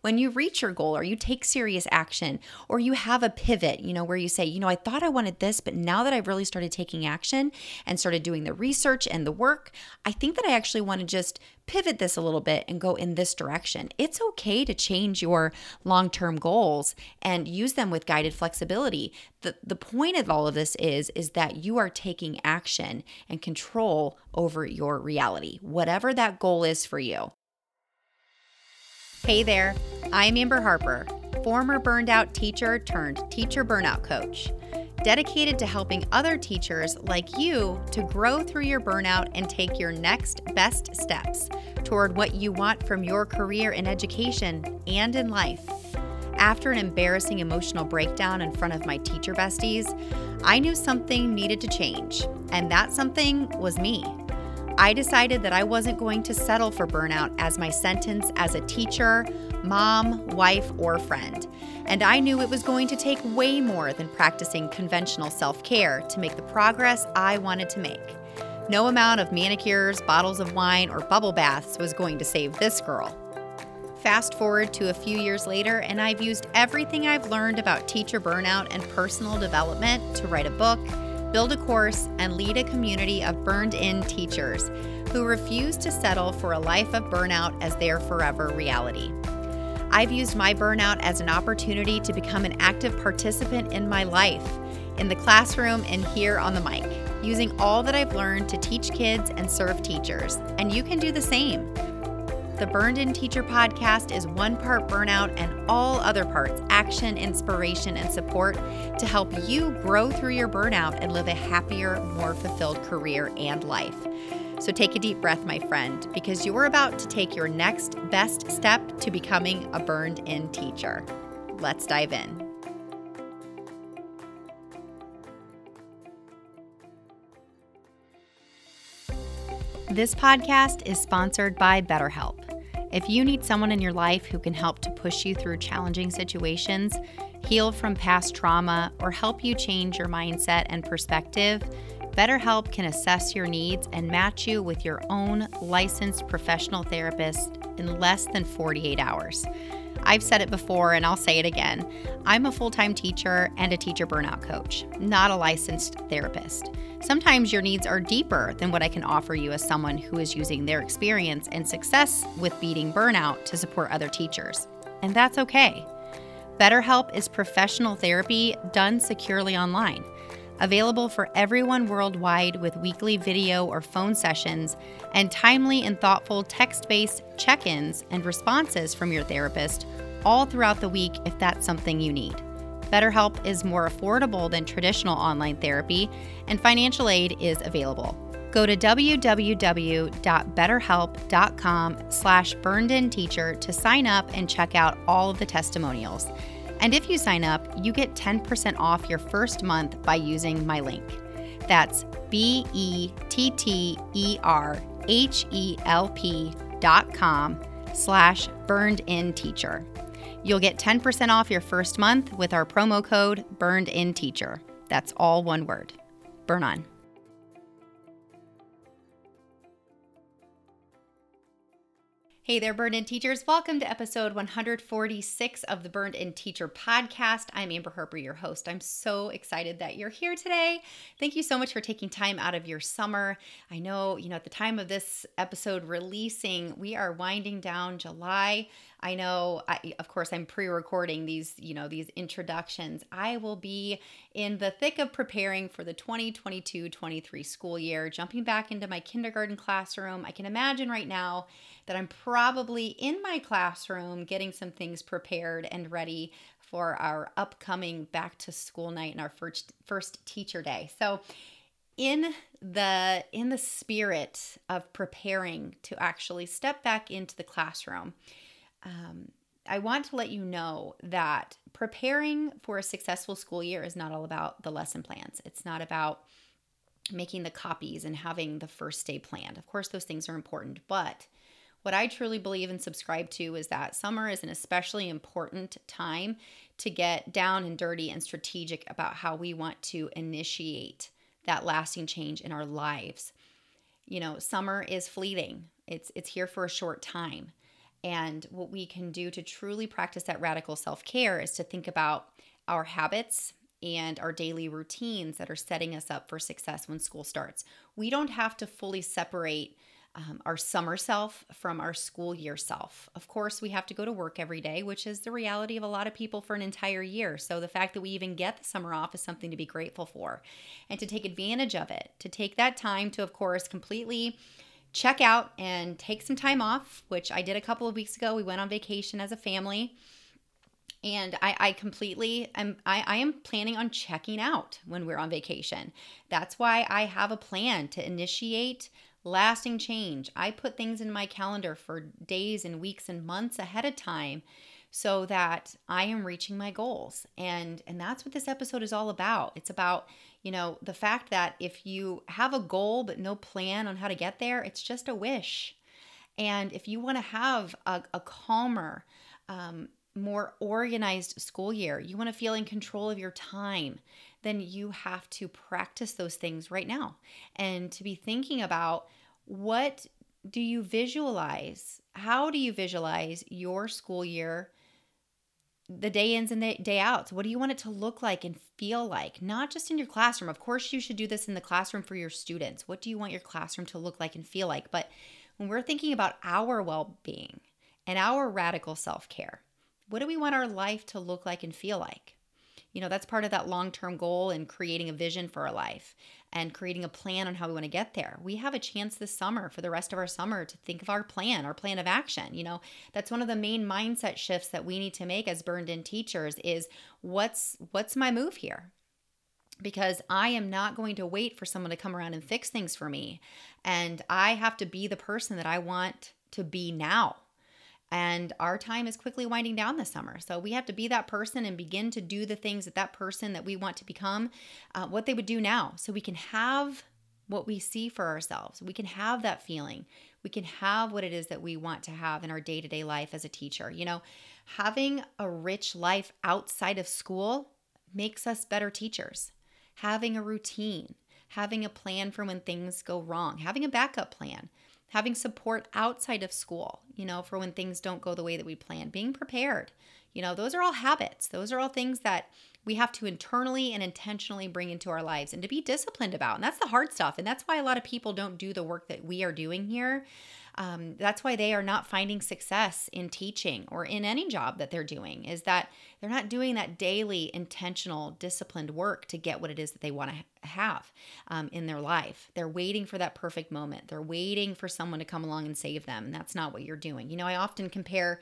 when you reach your goal or you take serious action or you have a pivot, you know, where you say, you know, I thought I wanted this, but now that I've really started taking action and started doing the research and the work, I think that I actually want to just pivot this a little bit and go in this direction. It's okay to change your long term goals and use them with guided flexibility. The, the point of all of this is, is that you are taking action and control over your reality, whatever that goal is for you. Hey there, I'm Amber Harper, former burned out teacher turned teacher burnout coach dedicated to helping other teachers like you to grow through your burnout and take your next best steps toward what you want from your career in education and in life. After an embarrassing emotional breakdown in front of my teacher besties, I knew something needed to change, and that something was me. I decided that I wasn't going to settle for burnout as my sentence as a teacher, mom, wife, or friend. And I knew it was going to take way more than practicing conventional self care to make the progress I wanted to make. No amount of manicures, bottles of wine, or bubble baths was going to save this girl. Fast forward to a few years later, and I've used everything I've learned about teacher burnout and personal development to write a book build a course, and lead a community of burned in teachers who refuse to settle for a life of burnout as their forever reality. I've used my burnout as an opportunity to become an active participant in my life, in the classroom and here on the mic, using all that I've learned to teach kids and serve teachers. And you can do the same. The Burned In Teacher podcast is one part burnout and all other parts action, inspiration, and support to help you grow through your burnout and live a happier, more fulfilled career and life. So take a deep breath, my friend, because you're about to take your next best step to becoming a burned in teacher. Let's dive in. This podcast is sponsored by BetterHelp. If you need someone in your life who can help to push you through challenging situations, heal from past trauma, or help you change your mindset and perspective, BetterHelp can assess your needs and match you with your own licensed professional therapist in less than 48 hours. I've said it before and I'll say it again. I'm a full time teacher and a teacher burnout coach, not a licensed therapist. Sometimes your needs are deeper than what I can offer you as someone who is using their experience and success with beating burnout to support other teachers. And that's okay. BetterHelp is professional therapy done securely online. Available for everyone worldwide with weekly video or phone sessions and timely and thoughtful text based check ins and responses from your therapist all throughout the week if that's something you need. BetterHelp is more affordable than traditional online therapy, and financial aid is available. Go to www.betterhelp.com slash burnedinteacher to sign up and check out all of the testimonials. And if you sign up, you get 10% off your first month by using my link. That's B E T T E R H E L P dot com slash burned in teacher. You'll get 10% off your first month with our promo code burned in teacher. That's all one word. Burn on. Hey there, Burned In Teachers. Welcome to episode 146 of the Burned In Teacher podcast. I'm Amber Harper, your host. I'm so excited that you're here today. Thank you so much for taking time out of your summer. I know, you know, at the time of this episode releasing, we are winding down July. I know, I, of course, I'm pre recording these, you know, these introductions. I will be in the thick of preparing for the 2022 23 school year, jumping back into my kindergarten classroom. I can imagine right now that I'm probably in my classroom getting some things prepared and ready for our upcoming back to school night and our first first teacher day. So in the in the spirit of preparing to actually step back into the classroom, um, I want to let you know that preparing for a successful school year is not all about the lesson plans. It's not about making the copies and having the first day planned. Of course, those things are important, but what I truly believe and subscribe to is that summer is an especially important time to get down and dirty and strategic about how we want to initiate that lasting change in our lives. You know, summer is fleeting. It's it's here for a short time. And what we can do to truly practice that radical self care is to think about our habits and our daily routines that are setting us up for success when school starts. We don't have to fully separate um, our summer self from our school year self. Of course, we have to go to work every day, which is the reality of a lot of people for an entire year. So, the fact that we even get the summer off is something to be grateful for and to take advantage of it, to take that time to, of course, completely check out and take some time off, which I did a couple of weeks ago. We went on vacation as a family. And I, I completely am I, I am planning on checking out when we're on vacation. That's why I have a plan to initiate lasting change. I put things in my calendar for days and weeks and months ahead of time so that I am reaching my goals. And and that's what this episode is all about. It's about, you know, the fact that if you have a goal but no plan on how to get there, it's just a wish. And if you want to have a, a calmer, um, more organized school year, you want to feel in control of your time, then you have to practice those things right now and to be thinking about what do you visualize? How do you visualize your school year? The day ins and the day outs. What do you want it to look like and feel like? Not just in your classroom. Of course, you should do this in the classroom for your students. What do you want your classroom to look like and feel like? But when we're thinking about our well being and our radical self care, what do we want our life to look like and feel like? You know, that's part of that long term goal and creating a vision for our life and creating a plan on how we want to get there. We have a chance this summer for the rest of our summer to think of our plan, our plan of action. You know, that's one of the main mindset shifts that we need to make as burned in teachers is what's what's my move here? because I am not going to wait for someone to come around and fix things for me. And I have to be the person that I want to be now. And our time is quickly winding down this summer. So we have to be that person and begin to do the things that that person that we want to become, uh, what they would do now. So we can have what we see for ourselves. We can have that feeling. We can have what it is that we want to have in our day to day life as a teacher. You know, having a rich life outside of school makes us better teachers. Having a routine, having a plan for when things go wrong, having a backup plan having support outside of school, you know, for when things don't go the way that we plan, being prepared. You know, those are all habits. Those are all things that we have to internally and intentionally bring into our lives and to be disciplined about. And that's the hard stuff. And that's why a lot of people don't do the work that we are doing here um, that's why they are not finding success in teaching or in any job that they're doing is that they're not doing that daily intentional disciplined work to get what it is that they want to have um, in their life they're waiting for that perfect moment they're waiting for someone to come along and save them and that's not what you're doing you know i often compare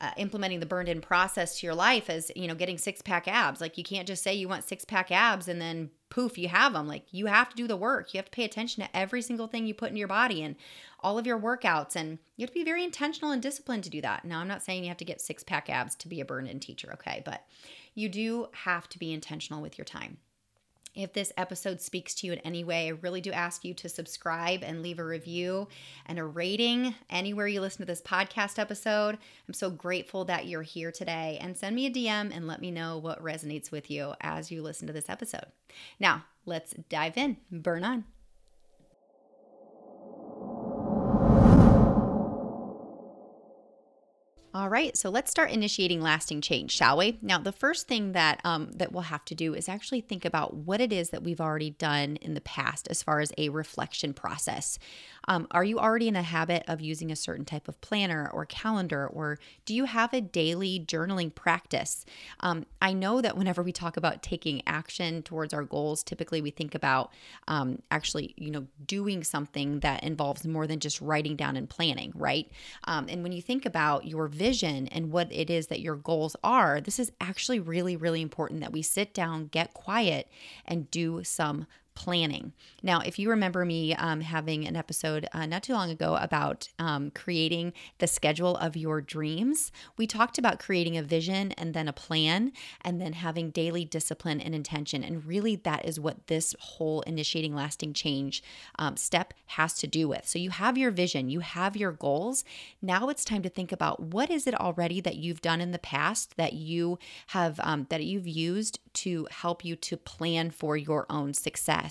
uh, implementing the burned in process to your life as you know getting six pack abs. Like you can't just say you want six pack abs and then poof you have them like you have to do the work. You have to pay attention to every single thing you put in your body and all of your workouts and you have to be very intentional and disciplined to do that. Now i'm not saying you have to get six pack abs to be a burned in teacher okay? But you do have to be intentional with your time if this episode speaks to you in any way, I really do ask you to subscribe and leave a review and a rating anywhere you listen to this podcast episode. I'm so grateful that you're here today and send me a DM and let me know what resonates with you as you listen to this episode. Now, let's dive in. Burn on. All right, so let's start initiating lasting change, shall we? Now, the first thing that um, that we'll have to do is actually think about what it is that we've already done in the past as far as a reflection process. Um, are you already in a habit of using a certain type of planner or calendar, or do you have a daily journaling practice? Um, I know that whenever we talk about taking action towards our goals, typically we think about um, actually, you know, doing something that involves more than just writing down and planning, right? Um, and when you think about your vision and what it is that your goals are, this is actually really, really important that we sit down, get quiet, and do some planning. Now, if you remember me um, having an episode uh, not too long ago about um, creating the schedule of your dreams, we talked about creating a vision and then a plan and then having daily discipline and intention. And really, that is what this whole initiating lasting change um, step has to do with. So you have your vision, you have your goals. Now it's time to think about what is it already that you've done in the past that you have um, that you've used to help you to plan for your own success.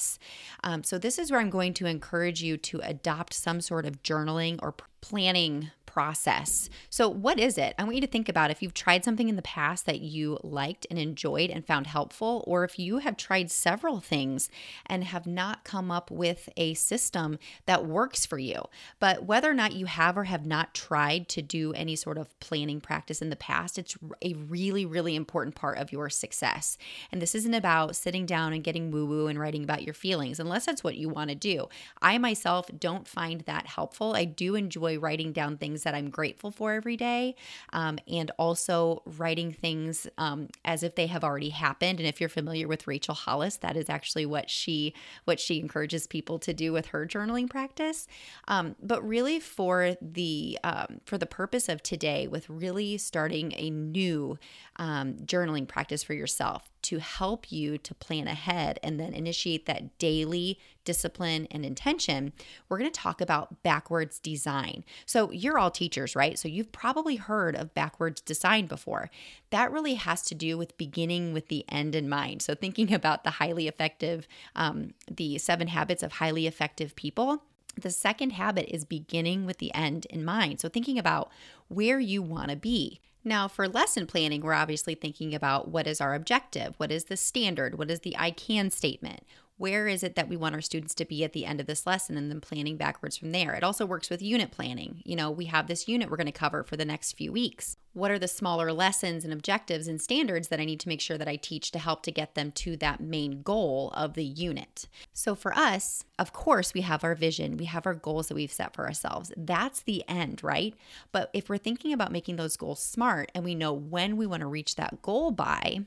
Um, so, this is where I'm going to encourage you to adopt some sort of journaling or planning process. So, what is it? I want you to think about if you've tried something in the past that you liked and enjoyed and found helpful, or if you have tried several things and have not come up with a system that works for you. But whether or not you have or have not tried to do any sort of planning practice in the past, it's a really, really important part of your success. And this isn't about sitting down and getting woo woo and writing about your feelings, unless that's what you want to do. I myself don't find that helpful. I do enjoy writing down things that I'm grateful for every day um, and also writing things um, as if they have already happened. And if you're familiar with Rachel Hollis, that is actually what she what she encourages people to do with her journaling practice. Um, but really, for the um, for the purpose of today, with really starting a new um, journaling practice for yourself to help you to plan ahead and then initiate that daily discipline and intention, we're going to talk about backwards design. So, you're all teachers, right? So, you've probably heard of backwards design before. That really has to do with beginning with the end in mind. So, thinking about the highly effective, um, the seven habits of highly effective people. The second habit is beginning with the end in mind. So, thinking about where you want to be. Now, for lesson planning, we're obviously thinking about what is our objective? What is the standard? What is the I can statement? Where is it that we want our students to be at the end of this lesson and then planning backwards from there? It also works with unit planning. You know, we have this unit we're going to cover for the next few weeks what are the smaller lessons and objectives and standards that I need to make sure that I teach to help to get them to that main goal of the unit. So for us, of course, we have our vision, we have our goals that we've set for ourselves. That's the end, right? But if we're thinking about making those goals smart and we know when we want to reach that goal by,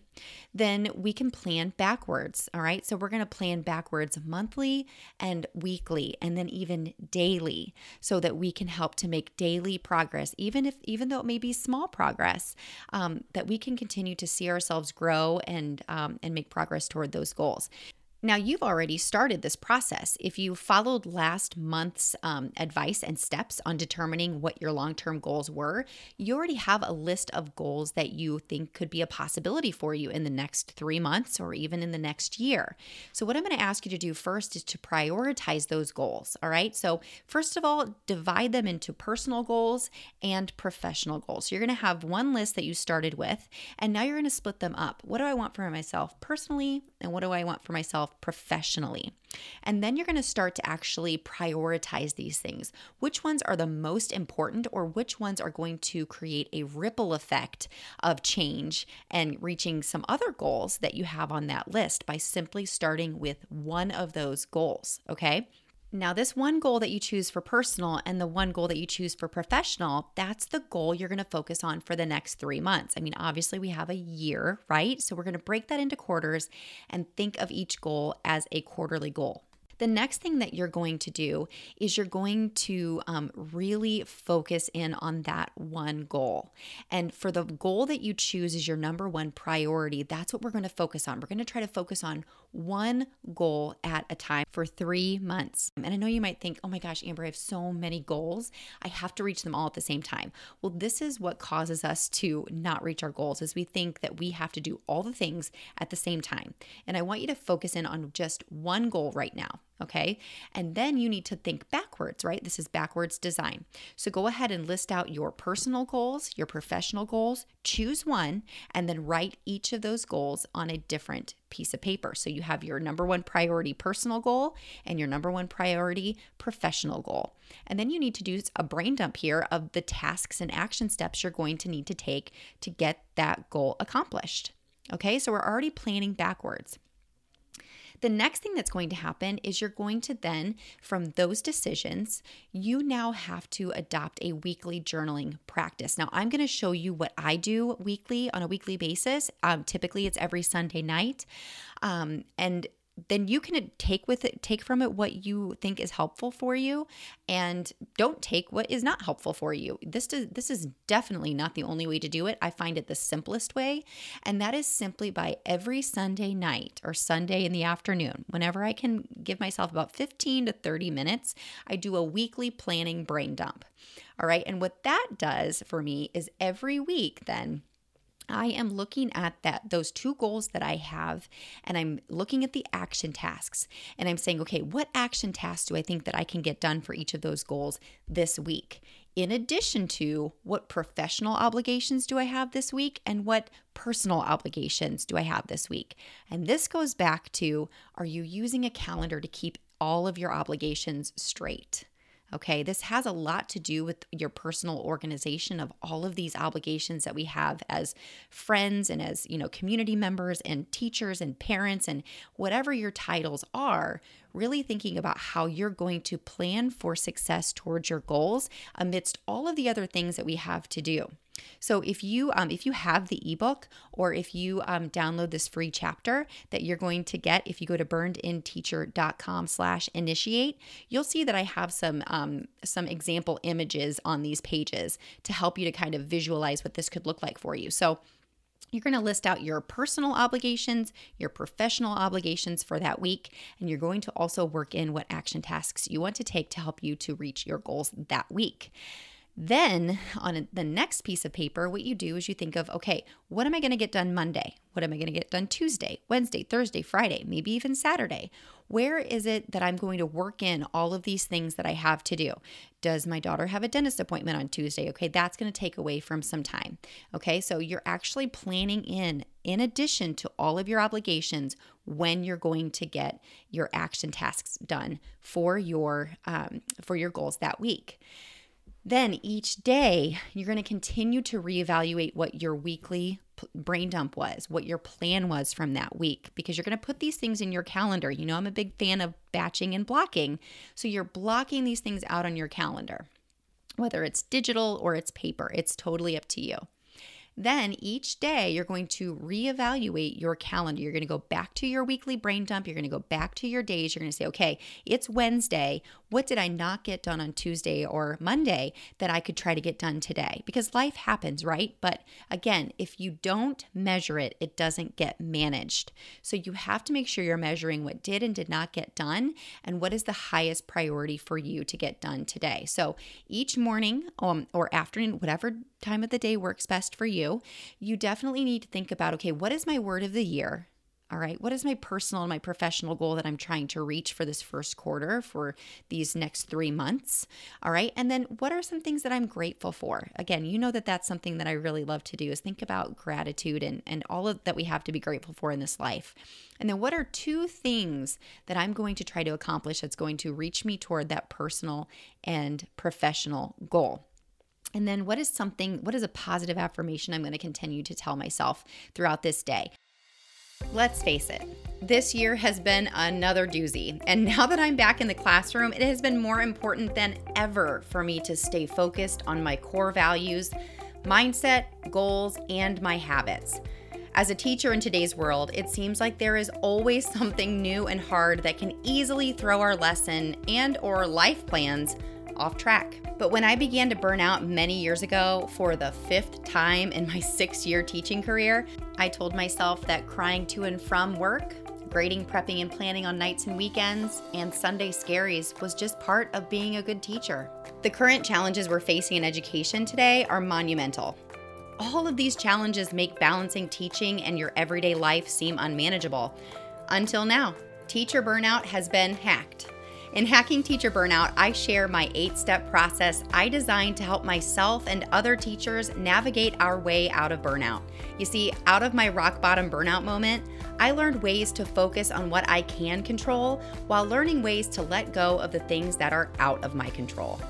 then we can plan backwards, all right? So we're going to plan backwards monthly and weekly and then even daily so that we can help to make daily progress even if even though it may be small progress progress, um, that we can continue to see ourselves grow and um, and make progress toward those goals. Now, you've already started this process. If you followed last month's um, advice and steps on determining what your long term goals were, you already have a list of goals that you think could be a possibility for you in the next three months or even in the next year. So, what I'm going to ask you to do first is to prioritize those goals. All right. So, first of all, divide them into personal goals and professional goals. So, you're going to have one list that you started with, and now you're going to split them up. What do I want for myself personally, and what do I want for myself? Yourself professionally. And then you're going to start to actually prioritize these things. Which ones are the most important, or which ones are going to create a ripple effect of change and reaching some other goals that you have on that list by simply starting with one of those goals. Okay. Now, this one goal that you choose for personal and the one goal that you choose for professional, that's the goal you're going to focus on for the next three months. I mean, obviously, we have a year, right? So we're going to break that into quarters and think of each goal as a quarterly goal. The next thing that you're going to do is you're going to um, really focus in on that one goal. And for the goal that you choose as your number one priority, that's what we're going to focus on. We're going to try to focus on one goal at a time for three months. And I know you might think, oh my gosh, Amber, I have so many goals. I have to reach them all at the same time. Well, this is what causes us to not reach our goals is we think that we have to do all the things at the same time. And I want you to focus in on just one goal right now. Okay. And then you need to think backwards, right? This is backwards design. So go ahead and list out your personal goals, your professional goals, choose one, and then write each of those goals on a different piece of paper. So you have your number one priority personal goal and your number one priority professional goal. And then you need to do a brain dump here of the tasks and action steps you're going to need to take to get that goal accomplished. Okay, so we're already planning backwards. The next thing that's going to happen is you're going to then, from those decisions, you now have to adopt a weekly journaling practice. Now, I'm going to show you what I do weekly on a weekly basis. Um, typically, it's every Sunday night. Um, and then you can take with it take from it what you think is helpful for you and don't take what is not helpful for you. This does, this is definitely not the only way to do it. I find it the simplest way and that is simply by every sunday night or sunday in the afternoon whenever i can give myself about 15 to 30 minutes i do a weekly planning brain dump. All right and what that does for me is every week then I am looking at that those two goals that I have and I'm looking at the action tasks and I'm saying, okay, what action tasks do I think that I can get done for each of those goals this week? in addition to what professional obligations do I have this week and what personal obligations do I have this week. And this goes back to are you using a calendar to keep all of your obligations straight? Okay, this has a lot to do with your personal organization of all of these obligations that we have as friends and as, you know, community members and teachers and parents and whatever your titles are, really thinking about how you're going to plan for success towards your goals amidst all of the other things that we have to do. So if you um, if you have the ebook or if you um, download this free chapter that you're going to get if you go to burnedinteacher.com slash initiate, you'll see that I have some um, some example images on these pages to help you to kind of visualize what this could look like for you. So you're going to list out your personal obligations, your professional obligations for that week, and you're going to also work in what action tasks you want to take to help you to reach your goals that week. Then, on the next piece of paper, what you do is you think of, okay, what am I going to get done Monday? What am I going to get done Tuesday, Wednesday, Thursday, Friday, maybe even Saturday? Where is it that I'm going to work in all of these things that I have to do? Does my daughter have a dentist appointment on Tuesday? Okay, that's going to take away from some time. Okay, so you're actually planning in, in addition to all of your obligations, when you're going to get your action tasks done for your um, for your goals that week. Then each day, you're going to continue to reevaluate what your weekly brain dump was, what your plan was from that week, because you're going to put these things in your calendar. You know, I'm a big fan of batching and blocking. So you're blocking these things out on your calendar, whether it's digital or it's paper, it's totally up to you. Then each day, you're going to reevaluate your calendar. You're going to go back to your weekly brain dump. You're going to go back to your days. You're going to say, okay, it's Wednesday. What did I not get done on Tuesday or Monday that I could try to get done today? Because life happens, right? But again, if you don't measure it, it doesn't get managed. So you have to make sure you're measuring what did and did not get done and what is the highest priority for you to get done today. So each morning um, or afternoon, whatever time of the day works best for you, you definitely need to think about okay, what is my word of the year? All right, what is my personal and my professional goal that I'm trying to reach for this first quarter, for these next three months? All right, and then what are some things that I'm grateful for? Again, you know that that's something that I really love to do is think about gratitude and, and all of that we have to be grateful for in this life. And then what are two things that I'm going to try to accomplish that's going to reach me toward that personal and professional goal? And then what is something, what is a positive affirmation I'm going to continue to tell myself throughout this day? Let's face it, this year has been another doozy. And now that I'm back in the classroom, it has been more important than ever for me to stay focused on my core values, mindset, goals, and my habits. As a teacher in today's world, it seems like there is always something new and hard that can easily throw our lesson and or life plans off track. But when I began to burn out many years ago for the fifth time in my six year teaching career, I told myself that crying to and from work, grading, prepping, and planning on nights and weekends, and Sunday scaries was just part of being a good teacher. The current challenges we're facing in education today are monumental. All of these challenges make balancing teaching and your everyday life seem unmanageable. Until now, teacher burnout has been hacked. In Hacking Teacher Burnout, I share my eight step process I designed to help myself and other teachers navigate our way out of burnout. You see, out of my rock bottom burnout moment, I learned ways to focus on what I can control while learning ways to let go of the things that are out of my control.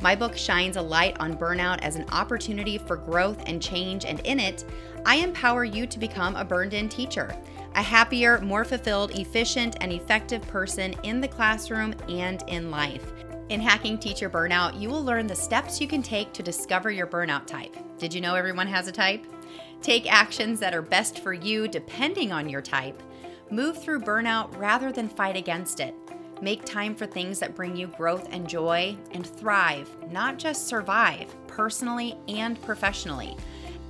My book shines a light on burnout as an opportunity for growth and change, and in it, I empower you to become a burned in teacher a happier, more fulfilled, efficient, and effective person in the classroom and in life. In Hacking Teacher Burnout, you will learn the steps you can take to discover your burnout type. Did you know everyone has a type? Take actions that are best for you depending on your type. Move through burnout rather than fight against it. Make time for things that bring you growth and joy, and thrive, not just survive, personally and professionally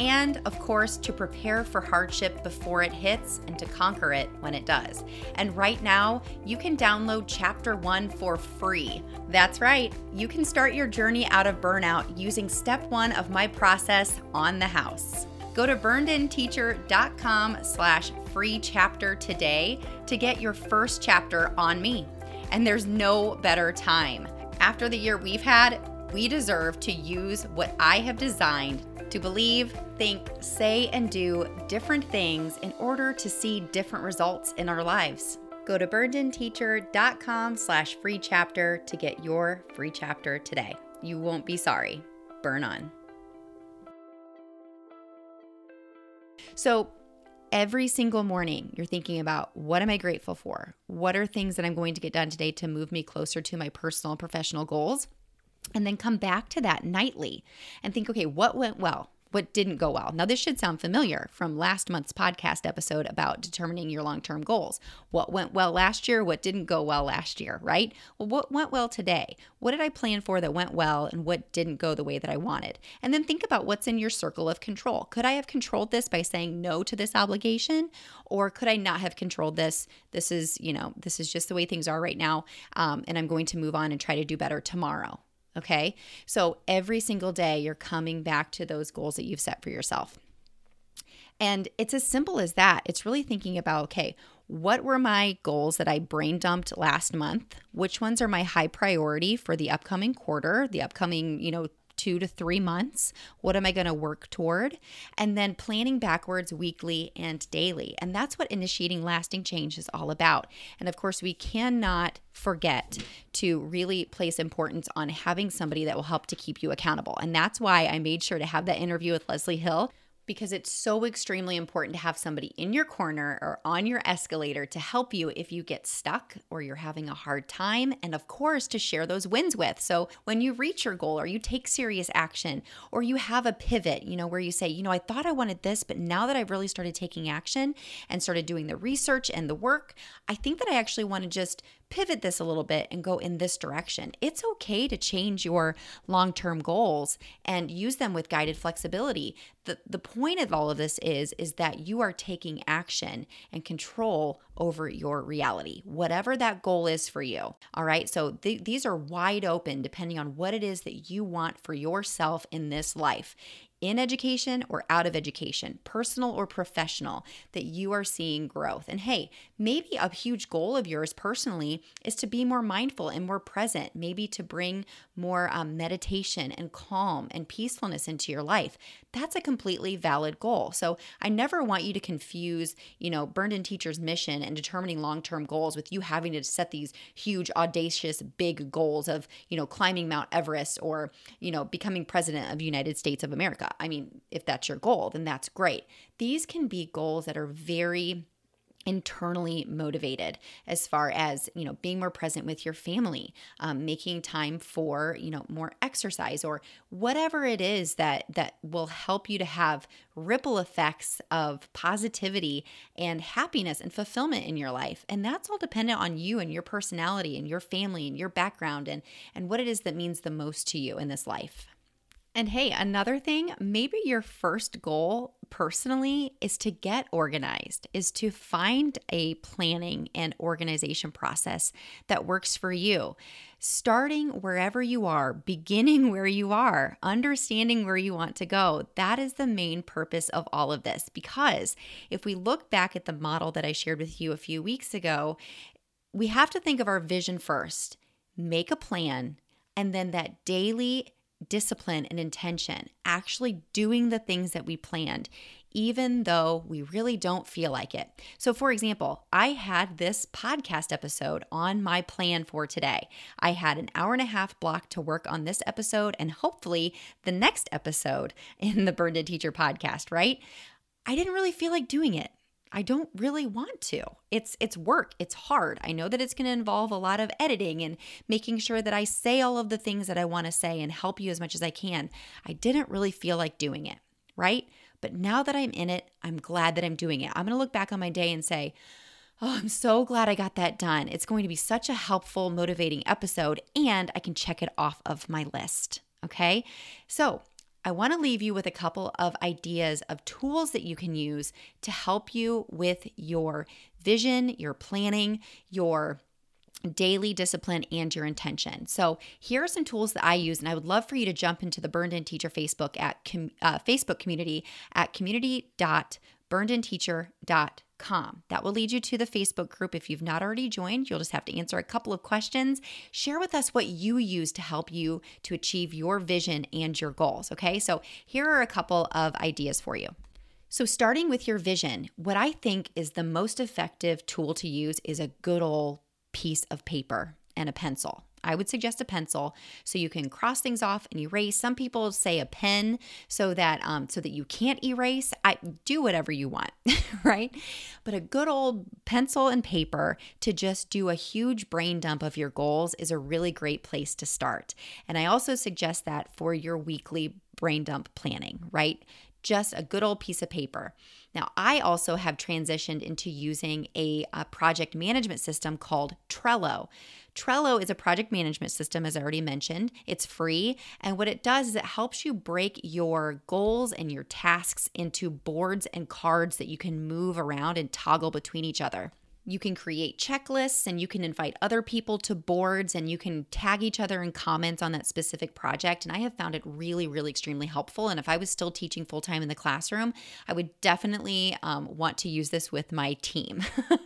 and of course, to prepare for hardship before it hits and to conquer it when it does. And right now, you can download chapter one for free. That's right, you can start your journey out of burnout using step one of my process on the house. Go to burnedinteacher.com slash free chapter today to get your first chapter on me. And there's no better time. After the year we've had, We deserve to use what I have designed to believe, think, say, and do different things in order to see different results in our lives. Go to burnedinteacher.com slash free chapter to get your free chapter today. You won't be sorry. Burn on. So, every single morning, you're thinking about what am I grateful for? What are things that I'm going to get done today to move me closer to my personal and professional goals? And then come back to that nightly and think, okay, what went well? what didn't go well. Now, this should sound familiar from last month's podcast episode about determining your long term goals. What went well last year? What didn't go well last year, right? Well, what went well today? What did I plan for that went well and what didn't go the way that I wanted? And then think about what's in your circle of control. Could I have controlled this by saying no to this obligation? Or could I not have controlled this? This is, you know, this is just the way things are right now. Um, and I'm going to move on and try to do better tomorrow. Okay. So every single day, you're coming back to those goals that you've set for yourself. And it's as simple as that. It's really thinking about, okay, what were my goals that I brain dumped last month? Which ones are my high priority for the upcoming quarter, the upcoming, you know, two to three months. What am I going to work toward? And then planning backwards weekly and daily. And that's what initiating lasting change is all about. And of course, we cannot forget to really place importance on having somebody that will help to keep you accountable. And that's why I made sure to have that interview with Leslie Hill because it's so extremely important to have somebody in your corner or on your escalator to help you if you get stuck or you're having a hard time. And of course, to share those wins with. So when you reach your goal or you take serious action or you have a pivot, you know, where you say, you know, I thought I wanted this, but now that I've really started taking action and started doing the research and the work, I think that I actually want to just pivot this a little bit and go in this direction. It's okay to change your long term goals and use them with guided flexibility. The, the point of all of this is, is that you are taking action and control over your reality, whatever that goal is for you. All right. So th- these are wide open depending on what it is that you want for yourself in this life in education or out of education, personal or professional, that you are seeing growth. And hey, maybe a huge goal of yours personally is to be more mindful and more present, maybe to bring more um, meditation and calm and peacefulness into your life. That's a completely valid goal. So I never want you to confuse, you know, Burned In Teacher's mission and determining long term goals with you having to set these huge, audacious, big goals of, you know, climbing Mount Everest or, you know, becoming president of the United States of America. I mean, if that's your goal, then that's great. These can be goals that are very internally motivated as far as you know being more present with your family um, making time for you know more exercise or whatever it is that that will help you to have ripple effects of positivity and happiness and fulfillment in your life and that's all dependent on you and your personality and your family and your background and and what it is that means the most to you in this life and hey, another thing, maybe your first goal personally is to get organized, is to find a planning and organization process that works for you. Starting wherever you are, beginning where you are, understanding where you want to go. That is the main purpose of all of this. Because if we look back at the model that I shared with you a few weeks ago, we have to think of our vision first, make a plan, and then that daily discipline and intention, actually doing the things that we planned, even though we really don't feel like it. So, for example, I had this podcast episode on my plan for today. I had an hour and a half block to work on this episode and hopefully the next episode in the Burned Teacher podcast, right? I didn't really feel like doing it. I don't really want to. It's it's work. It's hard. I know that it's going to involve a lot of editing and making sure that I say all of the things that I want to say and help you as much as I can. I didn't really feel like doing it, right? But now that I'm in it, I'm glad that I'm doing it. I'm going to look back on my day and say, "Oh, I'm so glad I got that done. It's going to be such a helpful, motivating episode and I can check it off of my list." Okay? So, I want to leave you with a couple of ideas of tools that you can use to help you with your vision, your planning, your daily discipline and your intention. So, here are some tools that I use, and I would love for you to jump into the Burned In Teacher Facebook at uh, Facebook community at community burnedinteacher.com. That will lead you to the Facebook group. If you've not already joined, you'll just have to answer a couple of questions. Share with us what you use to help you to achieve your vision and your goals. Okay, so here are a couple of ideas for you. So, starting with your vision, what I think is the most effective tool to use is a good old piece of paper and a pencil. I would suggest a pencil so you can cross things off and erase. Some people say a pen so that um, so that you can't erase. I do whatever you want, right? But a good old pencil and paper to just do a huge brain dump of your goals is a really great place to start. And I also suggest that for your weekly brain dump planning, right? Just a good old piece of paper. Now, I also have transitioned into using a, a project management system called Trello. Trello is a project management system, as I already mentioned. It's free. And what it does is it helps you break your goals and your tasks into boards and cards that you can move around and toggle between each other. You can create checklists and you can invite other people to boards and you can tag each other in comments on that specific project. And I have found it really, really extremely helpful. And if I was still teaching full time in the classroom, I would definitely um, want to use this with my team,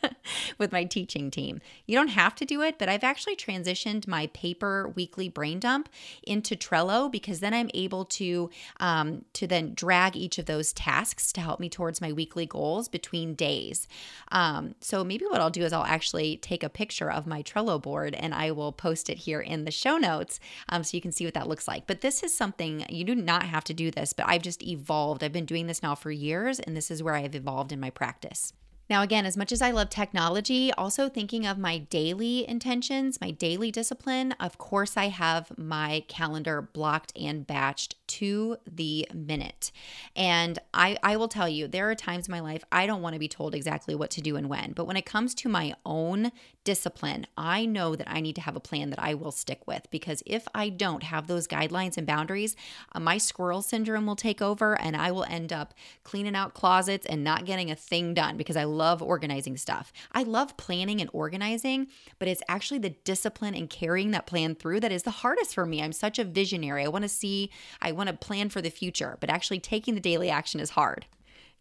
with my teaching team. You don't have to do it, but I've actually transitioned my paper weekly brain dump into Trello because then I'm able to um, to then drag each of those tasks to help me towards my weekly goals between days. Um, so maybe what I'll do is I'll actually take a picture of my Trello board and I will post it here in the show notes um, so you can see what that looks like. But this is something you do not have to do this, but I've just evolved. I've been doing this now for years, and this is where I've evolved in my practice. Now, again, as much as I love technology, also thinking of my daily intentions, my daily discipline, of course, I have my calendar blocked and batched to the minute. And I, I will tell you, there are times in my life I don't want to be told exactly what to do and when. But when it comes to my own discipline, I know that I need to have a plan that I will stick with because if I don't have those guidelines and boundaries, uh, my squirrel syndrome will take over and I will end up cleaning out closets and not getting a thing done because I love organizing stuff. I love planning and organizing, but it's actually the discipline and carrying that plan through that is the hardest for me. I'm such a visionary. I want to see, I want to plan for the future, but actually taking the daily action is hard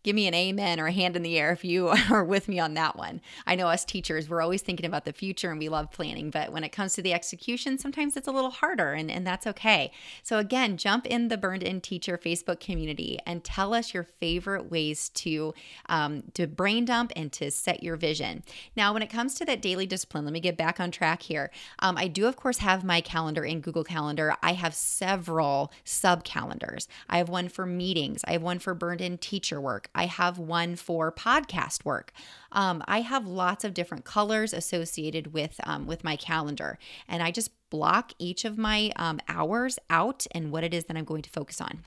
give me an amen or a hand in the air if you are with me on that one. I know us teachers, we're always thinking about the future and we love planning, but when it comes to the execution, sometimes it's a little harder and, and that's okay. So, again, jump in the Burned In Teacher Facebook community and tell us your favorite ways to, um, to brain dump and to set your vision. Now, when it comes to that daily discipline, let me get back on track here. Um, I do, of course, have my calendar in Google Calendar. I have several sub calendars. I have one for meetings, I have one for Burned In Teacher work. I have one for podcast work. Um, I have lots of different colors associated with um, with my calendar, and I just block each of my um, hours out and what it is that I'm going to focus on.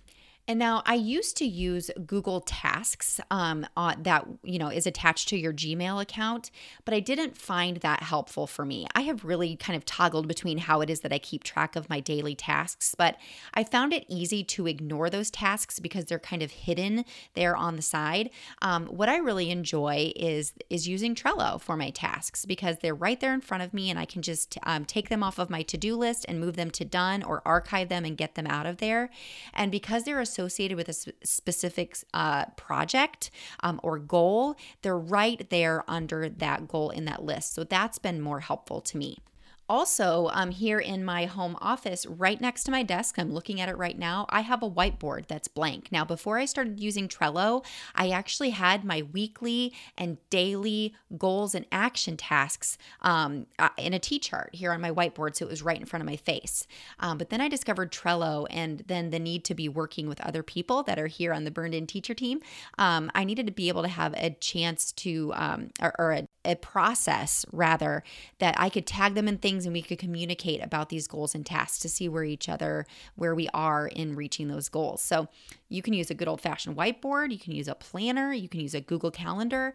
And now I used to use Google Tasks um, uh, that you know is attached to your Gmail account, but I didn't find that helpful for me. I have really kind of toggled between how it is that I keep track of my daily tasks, but I found it easy to ignore those tasks because they're kind of hidden there on the side. Um, what I really enjoy is is using Trello for my tasks because they're right there in front of me, and I can just um, take them off of my to do list and move them to done or archive them and get them out of there. And because they're a associated with a specific uh, project um, or goal, they're right there under that goal in that list. So that's been more helpful to me. Also, um, here in my home office, right next to my desk, I'm looking at it right now, I have a whiteboard that's blank. Now, before I started using Trello, I actually had my weekly and daily goals and action tasks um, uh, in a T chart here on my whiteboard. So it was right in front of my face. Um, but then I discovered Trello and then the need to be working with other people that are here on the Burned In Teacher team. Um, I needed to be able to have a chance to, um, or, or a, a process rather, that I could tag them in things and we could communicate about these goals and tasks to see where each other where we are in reaching those goals. So you can use a good old fashioned whiteboard you can use a planner you can use a google calendar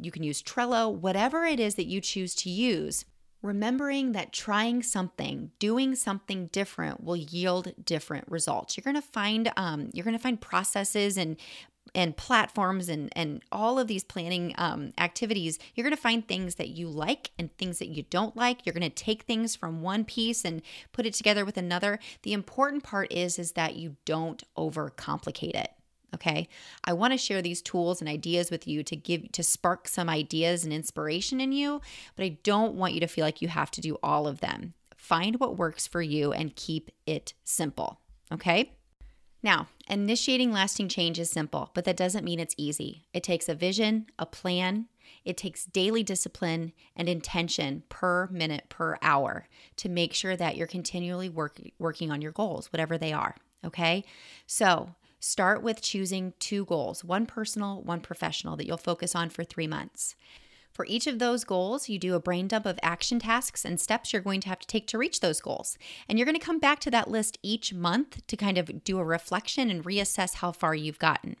you can use trello whatever it is that you choose to use remembering that trying something doing something different will yield different results. You're to find um, you're to find processes and and platforms and and all of these planning um, activities you're going to find things that you like and things that you don't like. You're going to take things from one piece and put it together with another. The important part is is that you don't overcomplicate it okay? I want to share these tools and ideas with you to give to spark some ideas and inspiration in you but i don't want you to feel like you have to do all of them. Find what works for you and keep it simple okay now, initiating lasting change is simple, but that doesn't mean it's easy. It takes a vision, a plan, it takes daily discipline and intention per minute, per hour to make sure that you're continually work, working on your goals, whatever they are. Okay. So start with choosing two goals one personal, one professional that you'll focus on for three months. For each of those goals, you do a brain dump of action tasks and steps you're going to have to take to reach those goals. And you're going to come back to that list each month to kind of do a reflection and reassess how far you've gotten.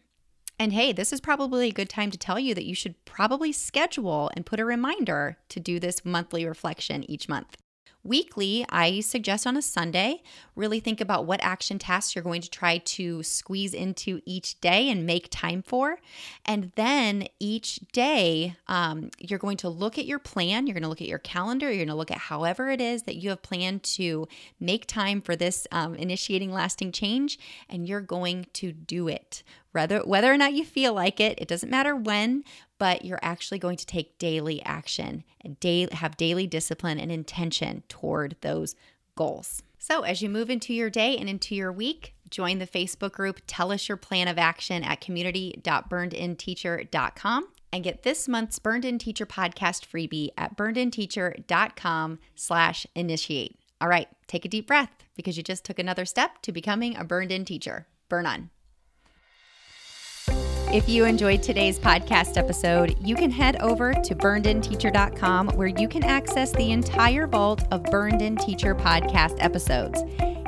And hey, this is probably a good time to tell you that you should probably schedule and put a reminder to do this monthly reflection each month. Weekly, I suggest on a Sunday, really think about what action tasks you're going to try to squeeze into each day and make time for. And then each day, um, you're going to look at your plan, you're going to look at your calendar, you're going to look at however it is that you have planned to make time for this um, initiating lasting change, and you're going to do it. Whether, whether or not you feel like it, it doesn't matter when, but you're actually going to take daily action and day, have daily discipline and intention toward those goals. So, as you move into your day and into your week, join the Facebook group Tell Us Your Plan of Action at community.burnedinteacher.com and get this month's Burned In Teacher podcast freebie at burnedinteacher.com slash initiate. All right, take a deep breath because you just took another step to becoming a burned in teacher. Burn on. If you enjoyed today's podcast episode, you can head over to burnedinteacher.com where you can access the entire vault of Burned In Teacher podcast episodes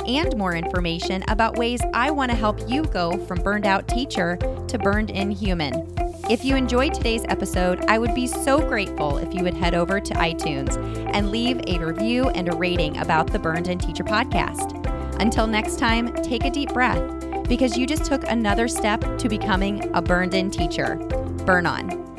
and more information about ways I want to help you go from burned out teacher to burned in human. If you enjoyed today's episode, I would be so grateful if you would head over to iTunes and leave a review and a rating about the Burned In Teacher podcast. Until next time, take a deep breath because you just took another step to becoming a burned in teacher. Burn on.